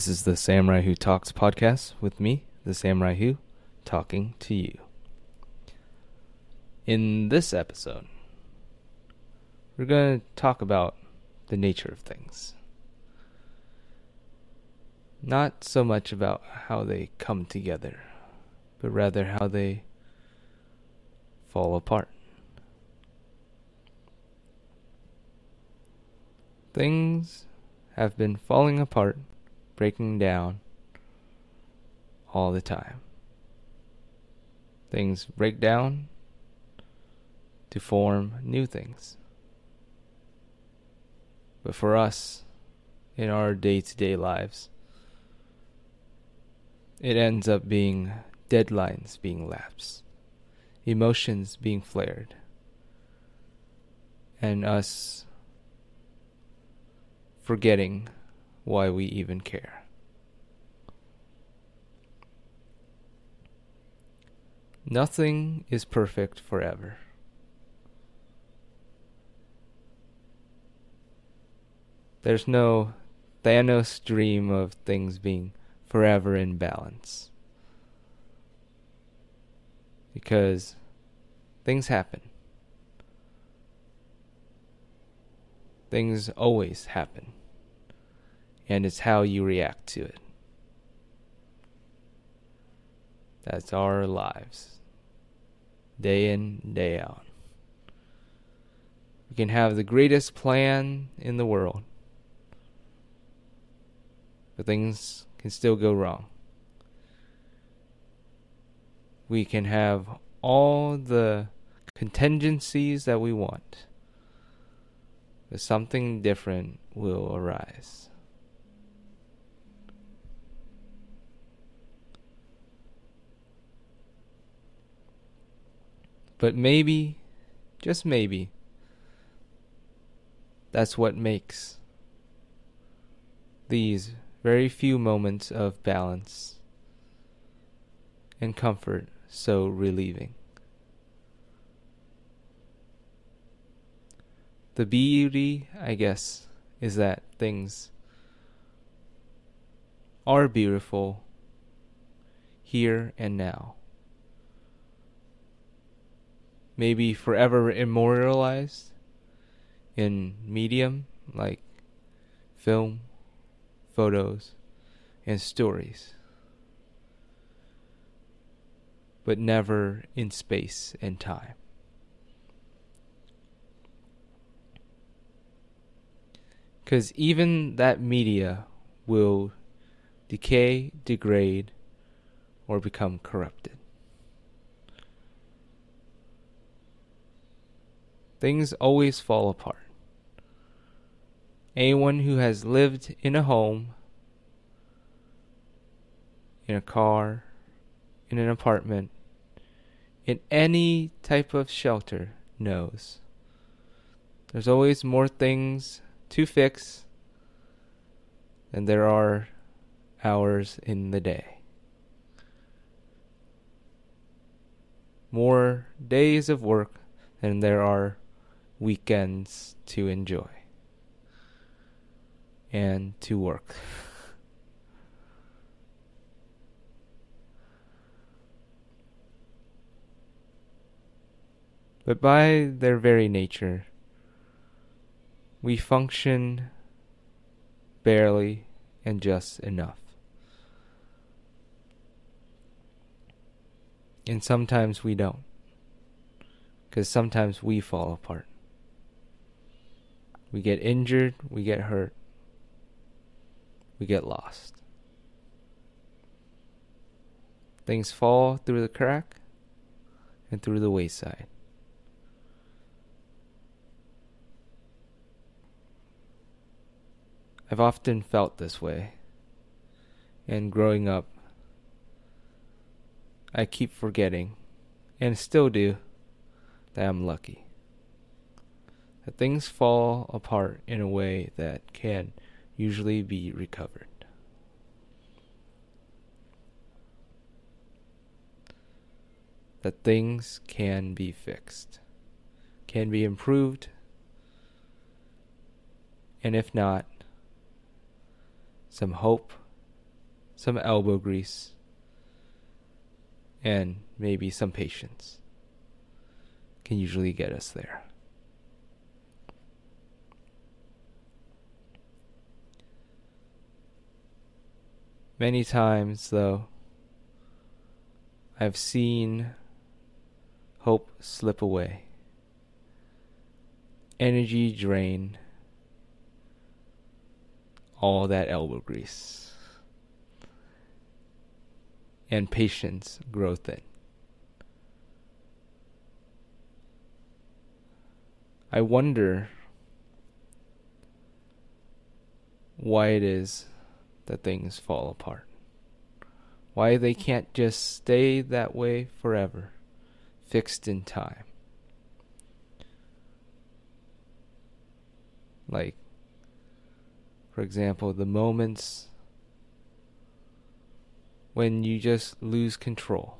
This is the Samurai Who Talks podcast with me, the Samurai Who, talking to you. In this episode, we're going to talk about the nature of things. Not so much about how they come together, but rather how they fall apart. Things have been falling apart breaking down all the time. Things break down to form new things. But for us, in our day to day lives, it ends up being deadlines being lapsed, emotions being flared, and us forgetting why we even care. Nothing is perfect forever. There's no Thanos dream of things being forever in balance. Because things happen. Things always happen and it's how you react to it. That's our lives, day in, day out. We can have the greatest plan in the world, but things can still go wrong. We can have all the contingencies that we want, but something different will arise. But maybe, just maybe, that's what makes these very few moments of balance and comfort so relieving. The beauty, I guess, is that things are beautiful here and now maybe forever immortalized in medium like film, photos, and stories, but never in space and time. Because even that media will decay, degrade, or become corrupted. Things always fall apart. Anyone who has lived in a home, in a car, in an apartment, in any type of shelter knows there's always more things to fix than there are hours in the day. More days of work than there are weekends to enjoy and to work. but by their very nature, we function barely and just enough. And sometimes we don't. Because sometimes we fall apart. We get injured, we get hurt, we get lost. Things fall through the crack and through the wayside. I've often felt this way. And growing up, I keep forgetting, and still do, that I'm lucky things fall apart in a way that can usually be recovered. That things can be fixed, can be improved, and if not, some hope some elbow grease, and maybe some patience can usually get us there. Many times, though, I've seen hope slip away, energy drain, all that elbow grease, and patience grow thin. I wonder why it is that things fall apart. Why they can't just stay that way forever, fixed in time. Like, for example, the moments when you just lose control.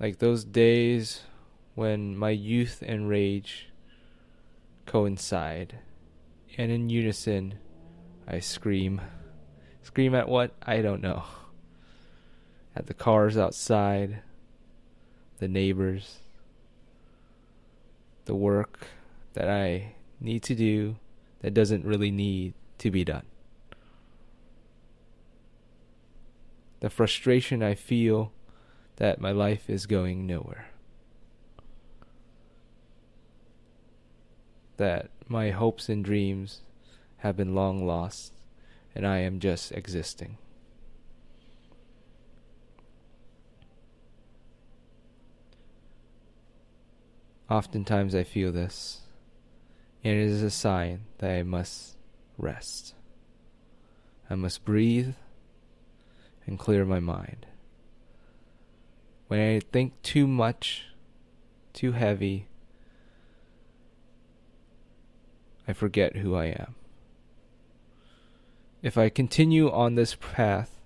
Like those days when my youth and rage coincide, and in unison, I scream. Scream at what? I don't know. At the cars outside, the neighbors, the work that I need to do that doesn't really need to be done. The frustration I feel that my life is going nowhere. That my hopes and dreams have been long lost and I am just existing. Oftentimes I feel this, and it is a sign that I must rest. I must breathe and clear my mind. When I think too much, too heavy, I forget who I am. If I continue on this path,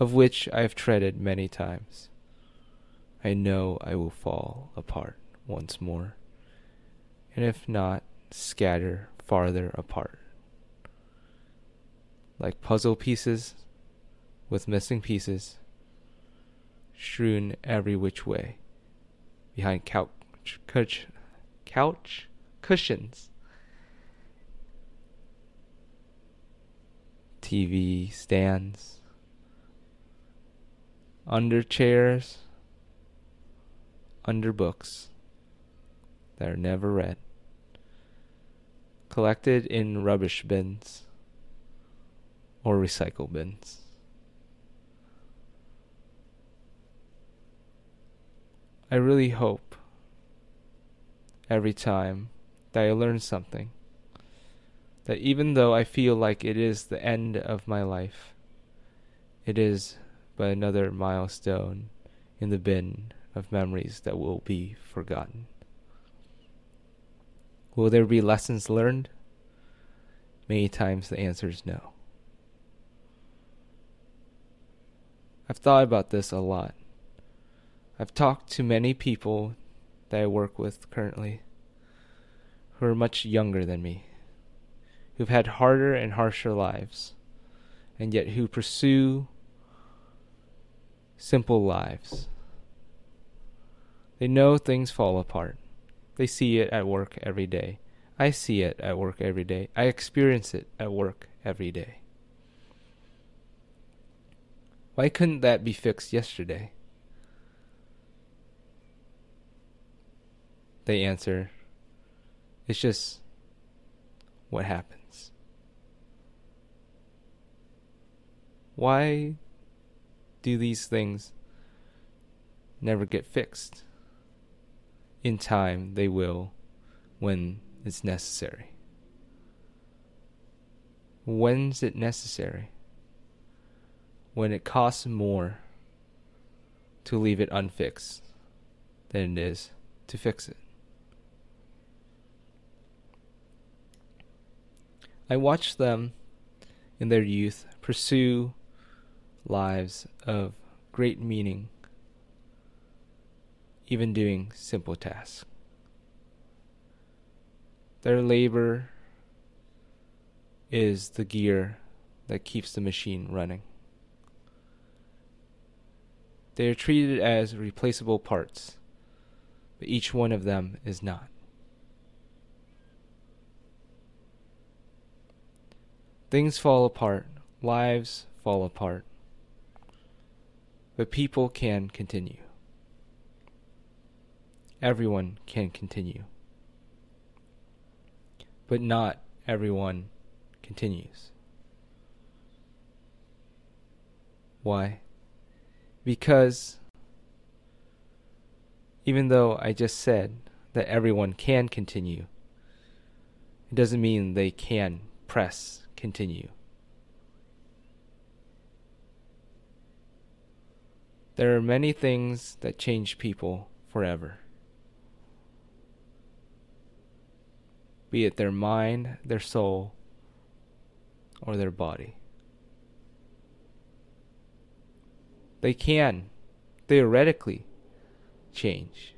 of which I have treaded many times, I know I will fall apart once more, and if not, scatter farther apart. Like puzzle pieces with missing pieces, strewn every which way, behind couch, couch, couch cushions TV stands, under chairs, under books that are never read, collected in rubbish bins or recycle bins. I really hope every time that I learn something that even though I feel like it is the end of my life, it is but another milestone in the bin of memories that will be forgotten. Will there be lessons learned? Many times the answer is no. I've thought about this a lot. I've talked to many people that I work with currently who are much younger than me who've had harder and harsher lives, and yet who pursue simple lives. They know things fall apart. They see it at work every day. I see it at work every day. I experience it at work every day. Why couldn't that be fixed yesterday? They answer, it's just what happened. Why do these things never get fixed? In time, they will when it's necessary. When's it necessary? When it costs more to leave it unfixed than it is to fix it. I watched them in their youth pursue lives of great meaning, even doing simple tasks. Their labor is the gear that keeps the machine running. They are treated as replaceable parts, but each one of them is not. Things fall apart, lives fall apart, but people can continue. Everyone can continue, but not everyone continues. Why? Because even though I just said that everyone can continue, it doesn't mean they can press continue. There are many things that change people forever. Be it their mind, their soul, or their body. They can, theoretically, change,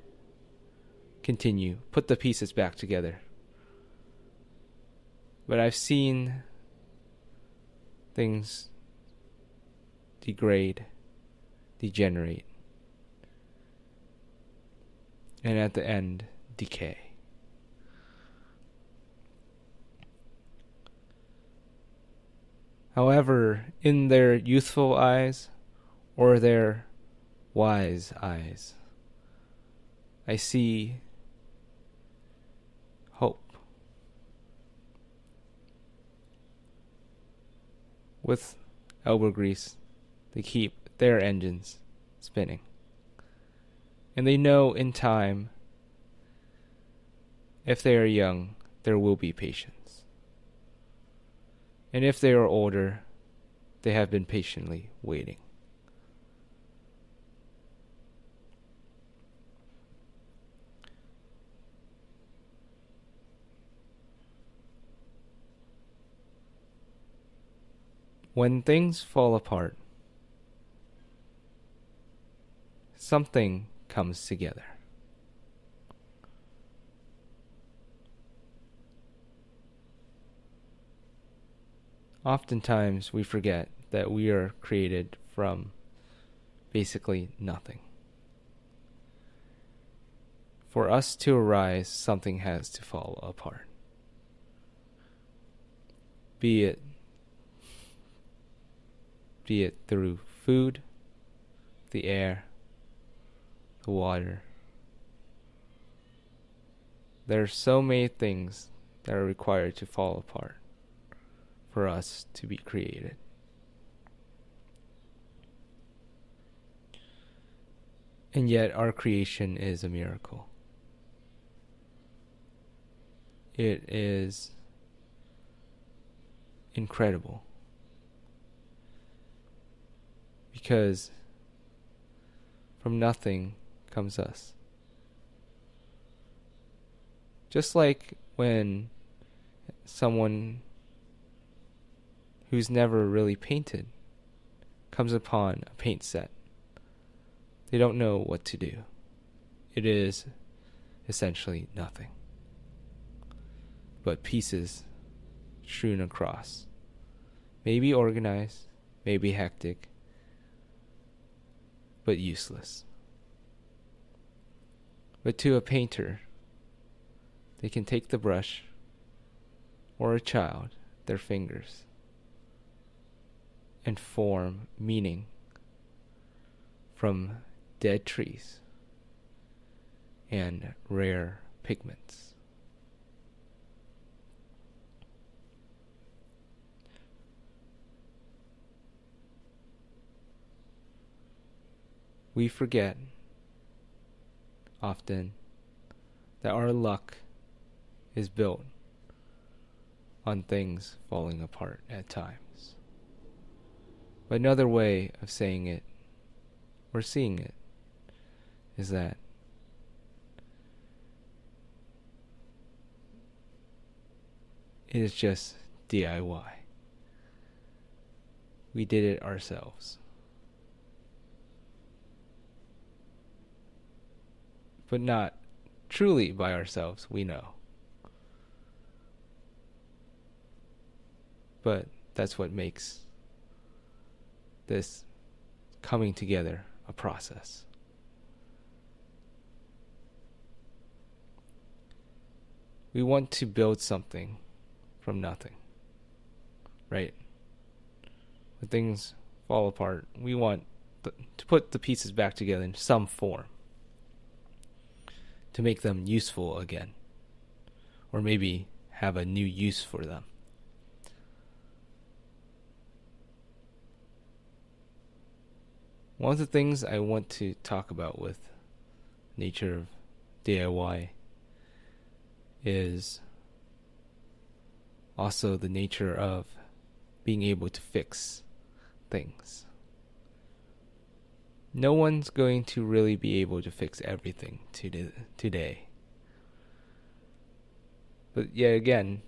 continue, put the pieces back together. But I've seen things degrade, degenerate, and at the end, decay. However, in their youthful eyes or their wise eyes, I see hope. with elbow grease they keep their engines spinning. And they know in time, if they are young, there will be patience. And if they are older, they have been patiently waiting. When things fall apart, something comes together. Oftentimes we forget that we are created from basically nothing. For us to arise, something has to fall apart. Be it be it through food, the air, the water. There are so many things that are required to fall apart for us to be created. And yet, our creation is a miracle. It is incredible. because from nothing comes us. Just like when someone who's never really painted comes upon a paint set, they don't know what to do. It is essentially nothing but pieces strewn across. Maybe organized, maybe hectic, but useless. But to a painter, they can take the brush, or a child, their fingers, and form meaning from dead trees and rare pigments. we forget often that our luck is built on things falling apart at times. But another way of saying it, or seeing it, is that it is just DIY. We did it ourselves. But not truly by ourselves, we know. but that's what makes this coming together a process. We want to build something from nothing, right? When things fall apart, we want to put the pieces back together in some form to make them useful again, or maybe have a new use for them. One of the things I want to talk about with nature of DIY is also the nature of being able to fix things. No one's going to really be able to fix everything today. But yet again,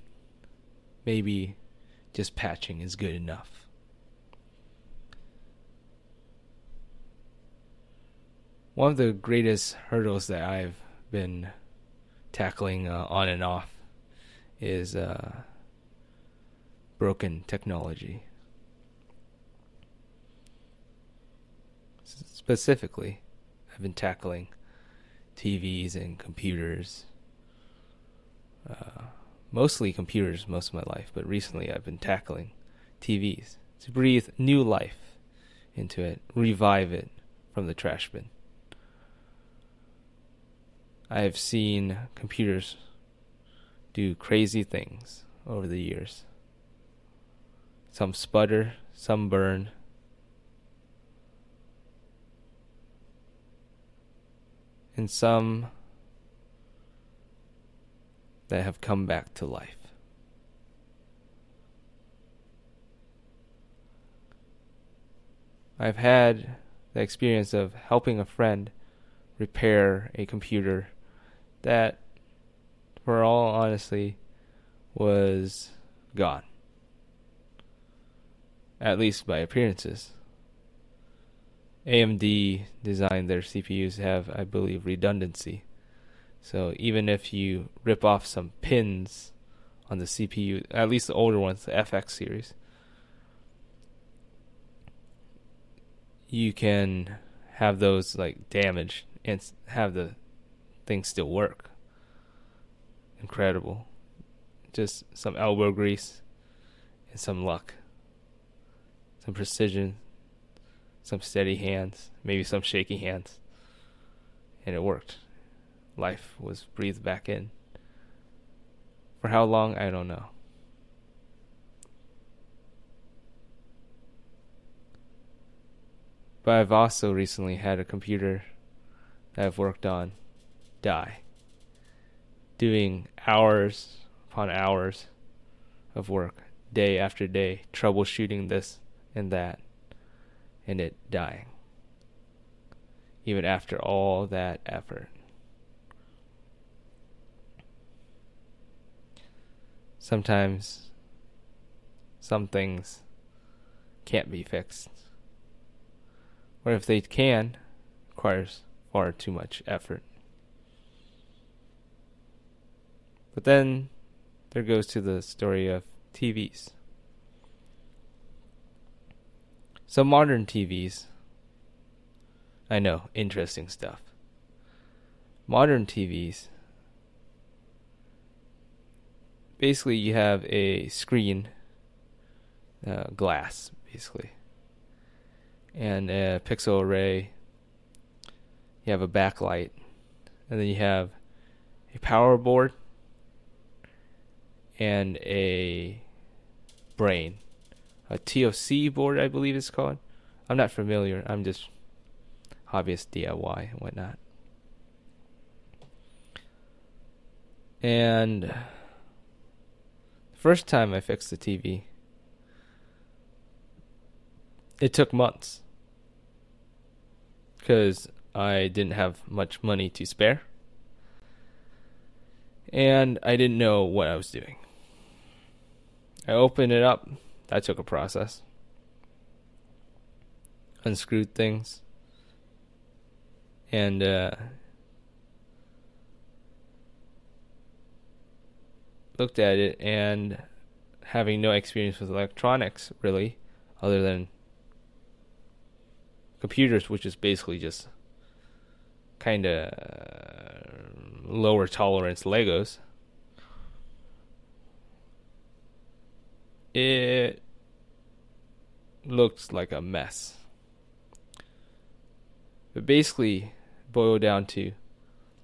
maybe just patching is good enough. one of the greatest hurdles that I've been tackling uh, on and off is uh, broken technology. Specifically, I've been tackling TVs and computers. Uh, mostly computers most of my life, but recently I've been tackling TVs to breathe new life into it, revive it from the trash bin. I have seen computers do crazy things over the years. Some sputter, some burn. And some that have come back to life. I've had the experience of helping a friend repair a computer that, for all honesty, was gone. At least by appearances. AMD designed their CPUs have, I believe, redundancy. So even if you rip off some pins on the CPU, at least the older ones, the FX series, you can have those like damaged and have the things still work. Incredible. Just some elbow grease and some luck. Some precision, some steady hands, maybe some shaky hands. And it worked. Life was breathed back in. For how long, I don't know. But I've also recently had a computer that I've worked on die. Doing hours upon hours of work, day after day, troubleshooting this and that, and it dying. Even after all that effort. Sometimes some things can't be fixed. Or if they can, requires far too much effort. But then there goes to the story of TVs. So modern TVs, I know, interesting stuff. Modern TVs, basically you have a screen, uh, glass, basically, and a pixel array. You have a backlight, and then you have a power board and a brain. A TOC board, I believe it's called. I'm not familiar. I'm just hobbyist DIY and whatnot. And the first time I fixed the TV, it took months because I didn't have much money to spare. And I didn't know what I was doing. I opened it up. That took a process. Unscrewed things. And uh, looked at it and having no experience with electronics really, other than computers, which is basically just kind of lower tolerance Legos. It looks like a mess. But basically, boil down to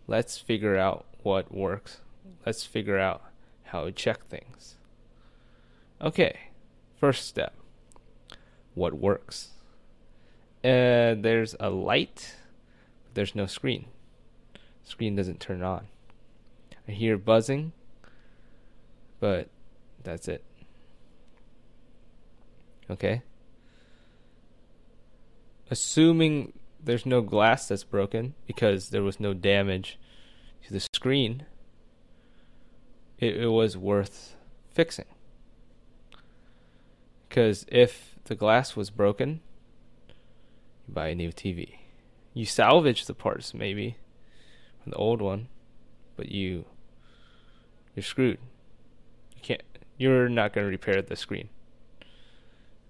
let's figure out what works. Let's figure out how to check things. Okay, first step what works? Uh, there's a light, but there's no screen. Screen doesn't turn on. I hear buzzing, but that's it. Okay? Assuming there's no glass that's broken because there was no damage to the screen, it, it was worth fixing. Because if the glass was broken, you buy a new TV. You salvage the parts maybe from the old one, but you you're screwed. You can't. You're not going to repair the screen.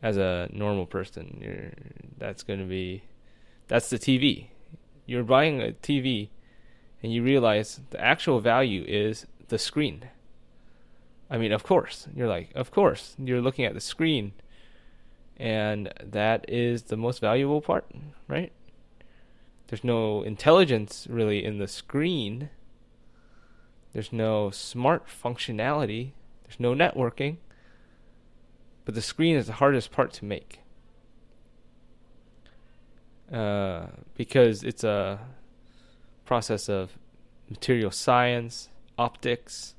As a normal person, you're that's going to be that's the TV. You're buying a TV and you realize the actual value is the screen. I mean, of course. You're like, of course. You're looking at the screen and that is the most valuable part, right? There's no intelligence really in the screen. There's no smart functionality. There's no networking. But the screen is the hardest part to make. Uh, because it's a process of material science, optics,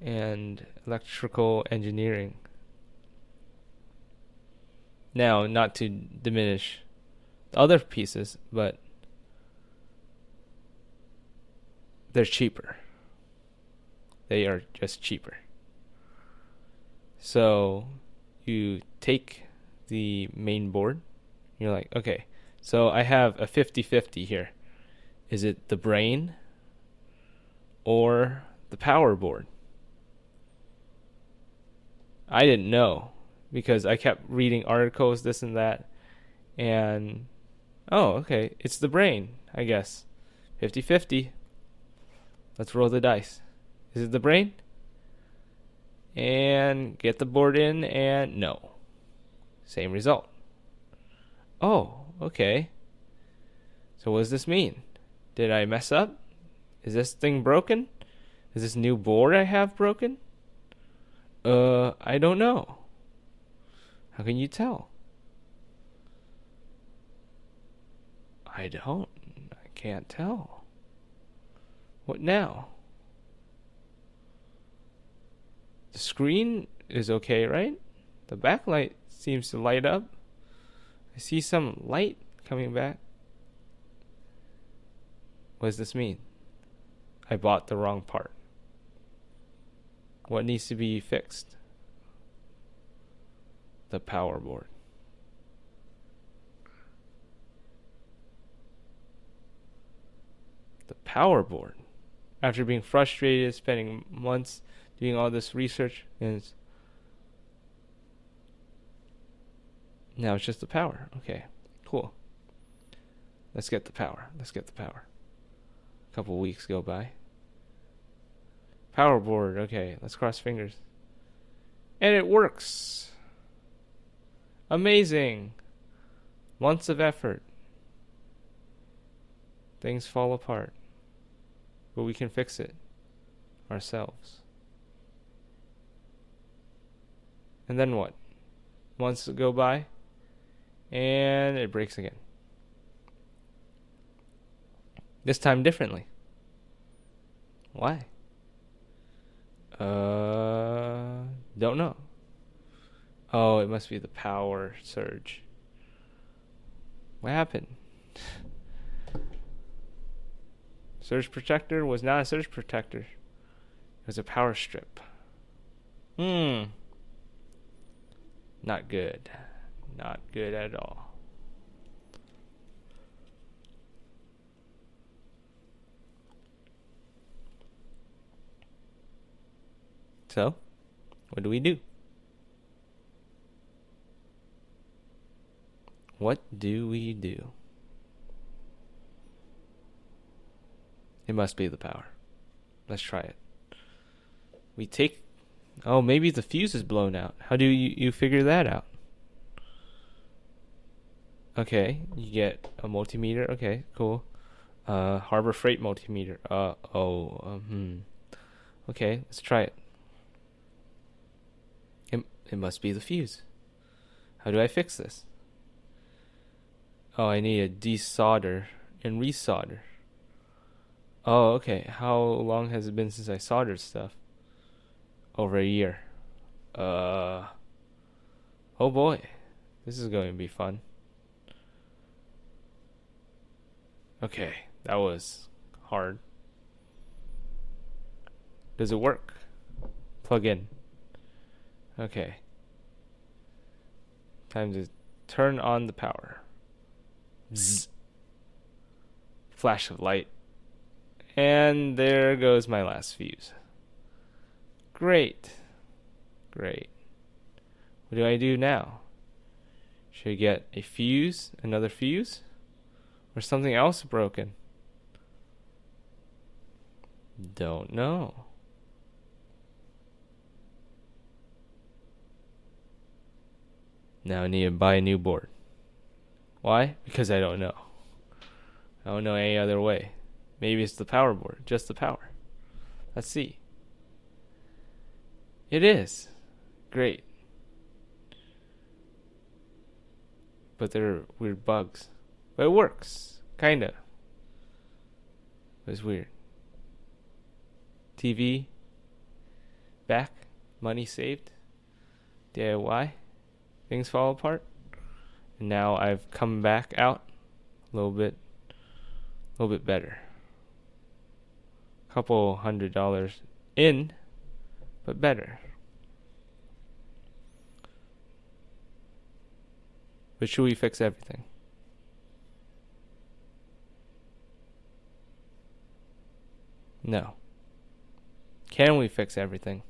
and electrical engineering. Now, not to diminish the other pieces, but they're cheaper. They are just cheaper. So you take the main board you're like, okay, so I have a 50 50 here. Is it the brain or the power board? I didn't know because I kept reading articles, this and that. And, oh, okay, it's the brain, I guess. 50 50. Let's roll the dice. Is it the brain? And get the board in, and no. Same result. Oh, okay. So what does this mean? Did I mess up? Is this thing broken? Is this new board I have broken? Uh, I don't know. How can you tell? I don't. I can't tell. What now? The screen is okay, right? The backlight seems to light up. I see some light coming back. What does this mean? I bought the wrong part. What needs to be fixed? The power board. The power board. After being frustrated, spending months doing all this research, and Now it's just the power. Okay, cool. Let's get the power. Let's get the power. A couple weeks go by. Power board. Okay, let's cross fingers. And it works. Amazing. Months of effort. Things fall apart. But we can fix it ourselves. And then what? Months go by and it breaks again. This time differently. Why? Uh, don't know. Oh, it must be the power surge. What happened? surge protector was not a surge protector. It was a power strip. Hmm. Not good. Not good at all. So, What do we do? What do we do? It must be the power. Let's try it. We take. Oh, maybe the fuse is blown out. How do you, you figure that out? Okay, you get a multimeter. Okay, cool. Uh, Harbor Freight multimeter. Uh oh. Um, hmm. Okay, let's try it. It it must be the fuse. How do I fix this? Oh, I need a desolder and resolder. Oh, okay. How long has it been since I soldered stuff? Over a year. Uh. Oh boy. This is going to be fun. Okay, that was hard. Does it work? Plug in. Okay. Time to turn on the power. Zzz. Flash of light. And there goes my last fuse. Great. Great. What do I do now? Should I get a fuse? Another fuse? Or something else broken? Don't know. Now I need to buy a new board. Why? Because I don't know. I don't know any other way. Maybe it's the power board, just the power. Let's see. It is. Great. But there are weird bugs. But it works. Kinda. It's weird. TV. Back. Money saved. DIY. Things fall apart. And now I've come back out a little bit a little bit better. Couple hundred dollars in, but better. But should we fix everything? No. Can we fix everything?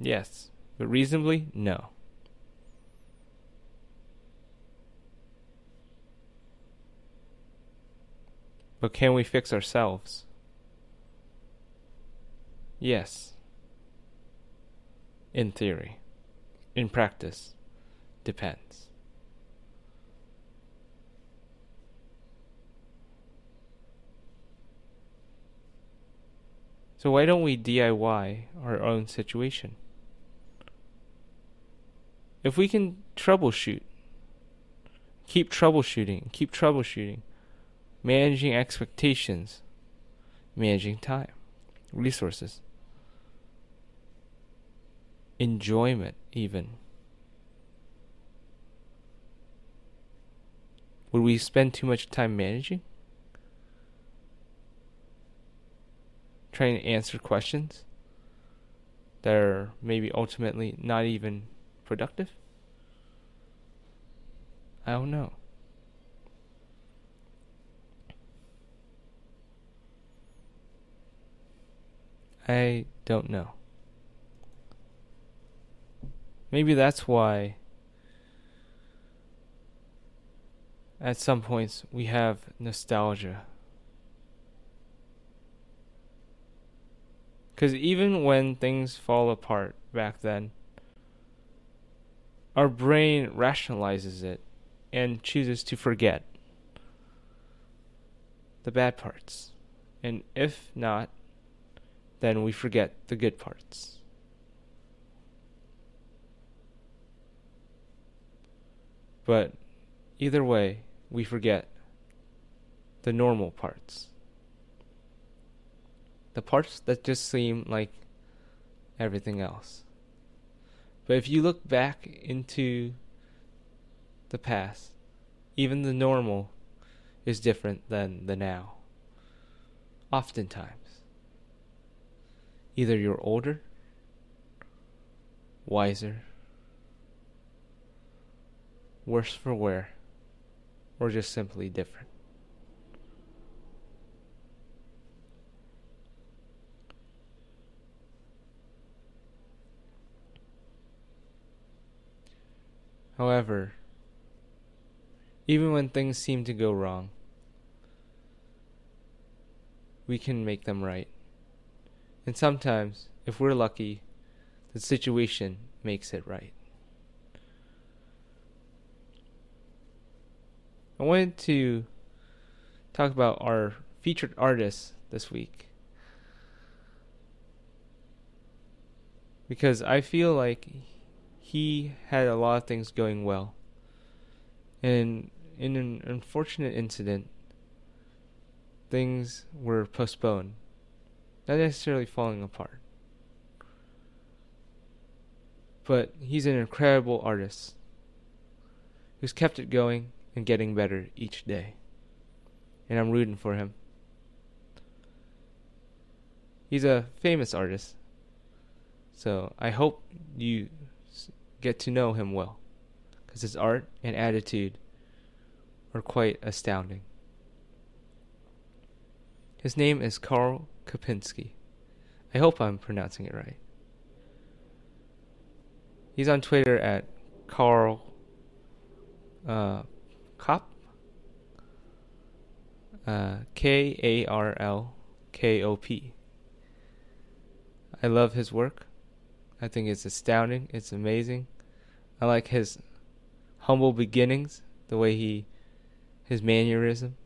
Yes. But reasonably, no. But can we fix ourselves? Yes. In theory. In practice. Depends. So why don't we DIY our own situation? If we can troubleshoot, keep troubleshooting, keep troubleshooting, managing expectations, managing time, resources, enjoyment, even. Would we spend too much time managing? Trying to answer questions that are maybe ultimately not even productive? I don't know. I don't know. Maybe that's why at some points we have nostalgia. Because even when things fall apart back then, our brain rationalizes it and chooses to forget the bad parts. And if not, then we forget the good parts. But either way, we forget the normal parts. The parts that just seem like everything else. But if you look back into the past, even the normal is different than the now. Oftentimes. Either you're older, wiser, worse for wear, or just simply different. However, even when things seem to go wrong, we can make them right. And sometimes, if we're lucky, the situation makes it right. I wanted to talk about our featured artist this week. Because I feel like he had a lot of things going well. And in an unfortunate incident, things were postponed, not necessarily falling apart. But he's an incredible artist who's kept it going and getting better each day. And I'm rooting for him. He's a famous artist, so I hope you get to know him well, because his art and attitude are quite astounding. His name is Karl Kopinski. I hope I'm pronouncing it right. He's on Twitter at Karl uh, Kop. Uh, K A R L K O P. I love his work. I think it's astounding. It's amazing. I like his humble beginnings, the way he, his mannerism.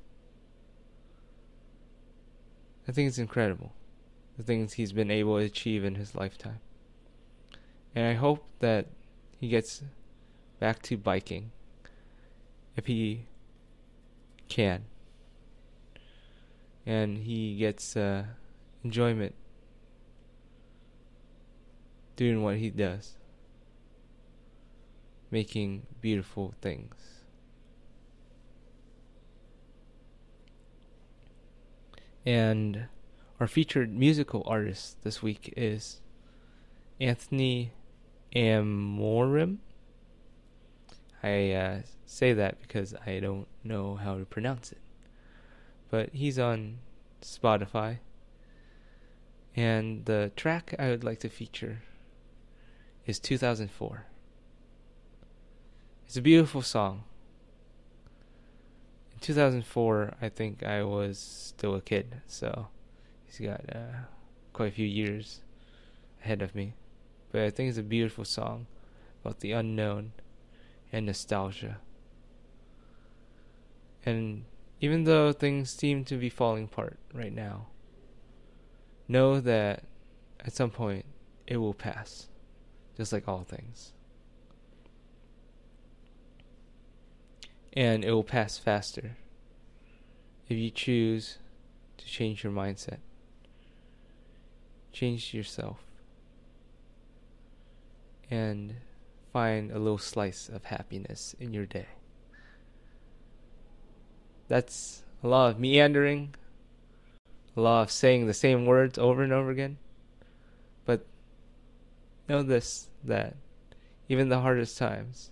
I think it's incredible, the things he's been able to achieve in his lifetime. And I hope that he gets back to biking if he can. And he gets uh, enjoyment doing what he does, making beautiful things. And our featured musical artist this week is Anthony Amorim. I uh, say that because I don't know how to pronounce it. But he's on Spotify. And the track I would like to feature is 2004. It's a beautiful song. In 2004, I think I was still a kid, so he's got uh, quite a few years ahead of me. But I think it's a beautiful song about the unknown and nostalgia. And even though things seem to be falling apart right now, know that at some point it will pass just like all things. And it will pass faster if you choose to change your mindset, change yourself, and find a little slice of happiness in your day. That's a lot of meandering, a lot of saying the same words over and over again. But know this that even the hardest times,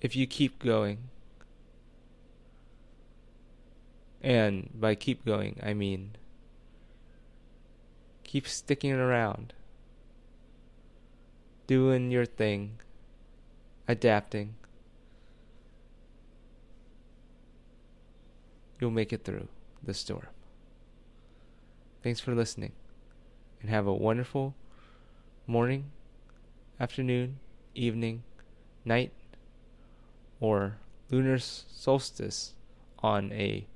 if you keep going, and by keep going, I mean keep sticking around, doing your thing, adapting, you'll make it through the storm. Thanks for listening and have a wonderful morning, afternoon, evening, night, or lunar solstice on a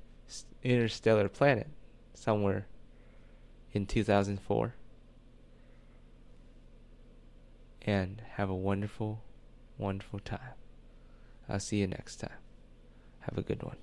interstellar planet somewhere in 2004. And have a wonderful, wonderful time. I'll see you next time. Have a good one.